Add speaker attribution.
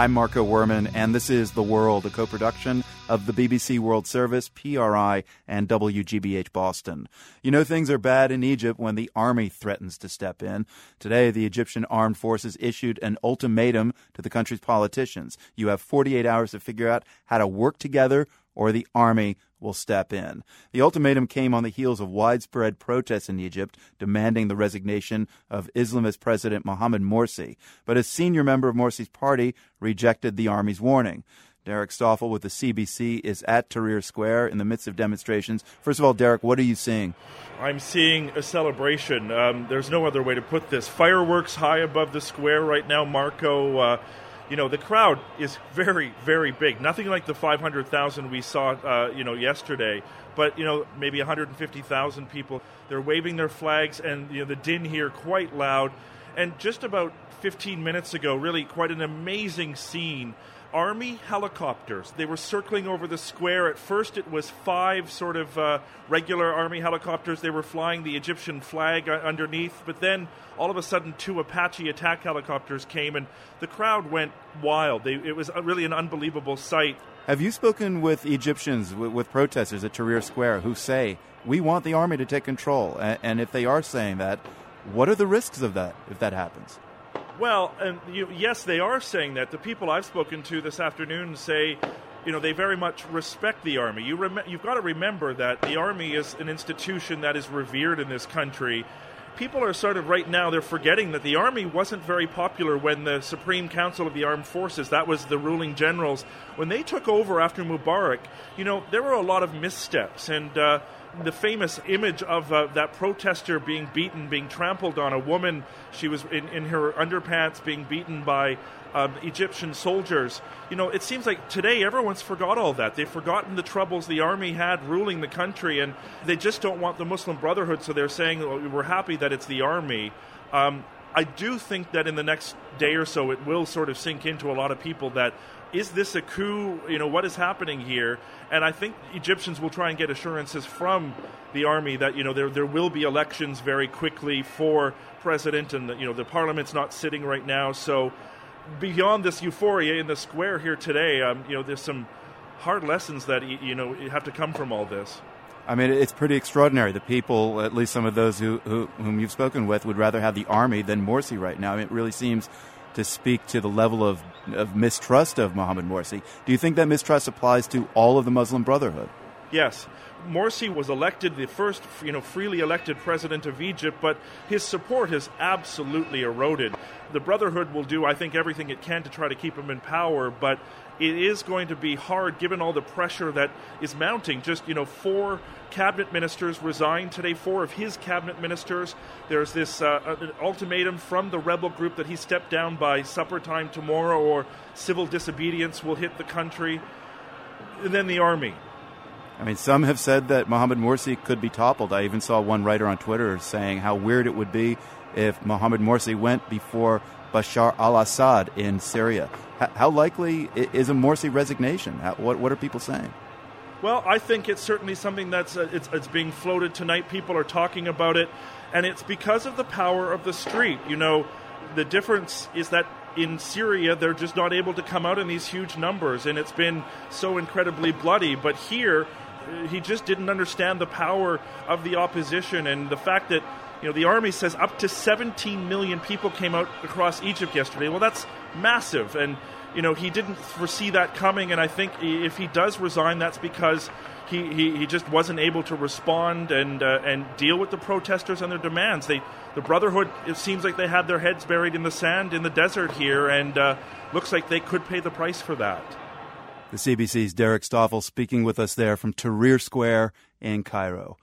Speaker 1: I'm Marco Werman, and this is The World, a co production of the BBC World Service, PRI, and WGBH Boston. You know, things are bad in Egypt when the army threatens to step in. Today, the Egyptian armed forces issued an ultimatum to the country's politicians. You have 48 hours to figure out how to work together, or the army will step in. The ultimatum came on the heels of widespread protests in Egypt demanding the resignation of Islamist President Mohamed Morsi. But a senior member of Morsi's party rejected the army's warning. Derek Stoffel with the CBC is at Tahrir Square in the midst of demonstrations. First of all, Derek, what are you seeing?
Speaker 2: I'm seeing a celebration. Um, there's no other way to put this. Fireworks high above the square right now, Marco. Uh, you know the crowd is very very big nothing like the 500,000 we saw uh, you know yesterday but you know maybe 150,000 people they're waving their flags and you know the din here quite loud and just about 15 minutes ago really quite an amazing scene Army helicopters. They were circling over the square. At first, it was five sort of uh, regular Army helicopters. They were flying the Egyptian flag underneath. But then, all of a sudden, two Apache attack helicopters came, and the crowd went wild. They, it was really an unbelievable sight.
Speaker 1: Have you spoken with Egyptians, with, with protesters at Tahrir Square, who say, we want the army to take control? And, and if they are saying that, what are the risks of that if that happens?
Speaker 2: Well, and you, yes, they are saying that. The people I've spoken to this afternoon say, you know, they very much respect the army. You rem- you've got to remember that the army is an institution that is revered in this country. People are sort of right now they're forgetting that the army wasn't very popular when the Supreme Council of the Armed Forces, that was the ruling generals, when they took over after Mubarak. You know, there were a lot of missteps and. Uh, the famous image of uh, that protester being beaten, being trampled on, a woman, she was in, in her underpants being beaten by um, Egyptian soldiers. You know, it seems like today everyone's forgot all that. They've forgotten the troubles the army had ruling the country, and they just don't want the Muslim Brotherhood, so they're saying, well, we're happy that it's the army. Um, I do think that in the next day or so, it will sort of sink into a lot of people that is this a coup? You know, what is happening here? And I think Egyptians will try and get assurances from the army that you know there there will be elections very quickly for president, and you know the parliament's not sitting right now. So beyond this euphoria in the square here today, um, you know, there's some hard lessons that you know have to come from all this.
Speaker 1: I mean, it's pretty extraordinary. The people, at least some of those who, who, whom you've spoken with, would rather have the army than Morsi right now. I mean, it really seems to speak to the level of, of mistrust of Mohammed Morsi. Do you think that mistrust applies to all of the Muslim Brotherhood?
Speaker 2: Yes. Morsi was elected the first, you know, freely elected president of Egypt, but his support has absolutely eroded. The Brotherhood will do, I think, everything it can to try to keep him in power, but it is going to be hard given all the pressure that is mounting. Just, you know, four cabinet ministers resigned today, four of his cabinet ministers. There's this uh, ultimatum from the rebel group that he stepped down by supper time tomorrow or civil disobedience will hit the country. And then the army.
Speaker 1: I mean, some have said that Mohammed Morsi could be toppled. I even saw one writer on Twitter saying how weird it would be if Mohammed Morsi went before Bashar al Assad in Syria. How likely is a Morsi resignation? What, what are people saying?
Speaker 2: Well, I think it's certainly something that's uh, it's, it's being floated tonight. People are talking about it, and it's because of the power of the street. You know, the difference is that in Syria, they're just not able to come out in these huge numbers, and it's been so incredibly bloody. But here, he just didn't understand the power of the opposition and the fact that you know the army says up to 17 million people came out across Egypt yesterday. Well, that's massive, and you know he didn't foresee that coming. And I think if he does resign, that's because he, he, he just wasn't able to respond and uh, and deal with the protesters and their demands. They the Brotherhood it seems like they had their heads buried in the sand in the desert here, and uh, looks like they could pay the price for that.
Speaker 1: The CBC's Derek Stoffel speaking with us there from Tahrir Square in Cairo.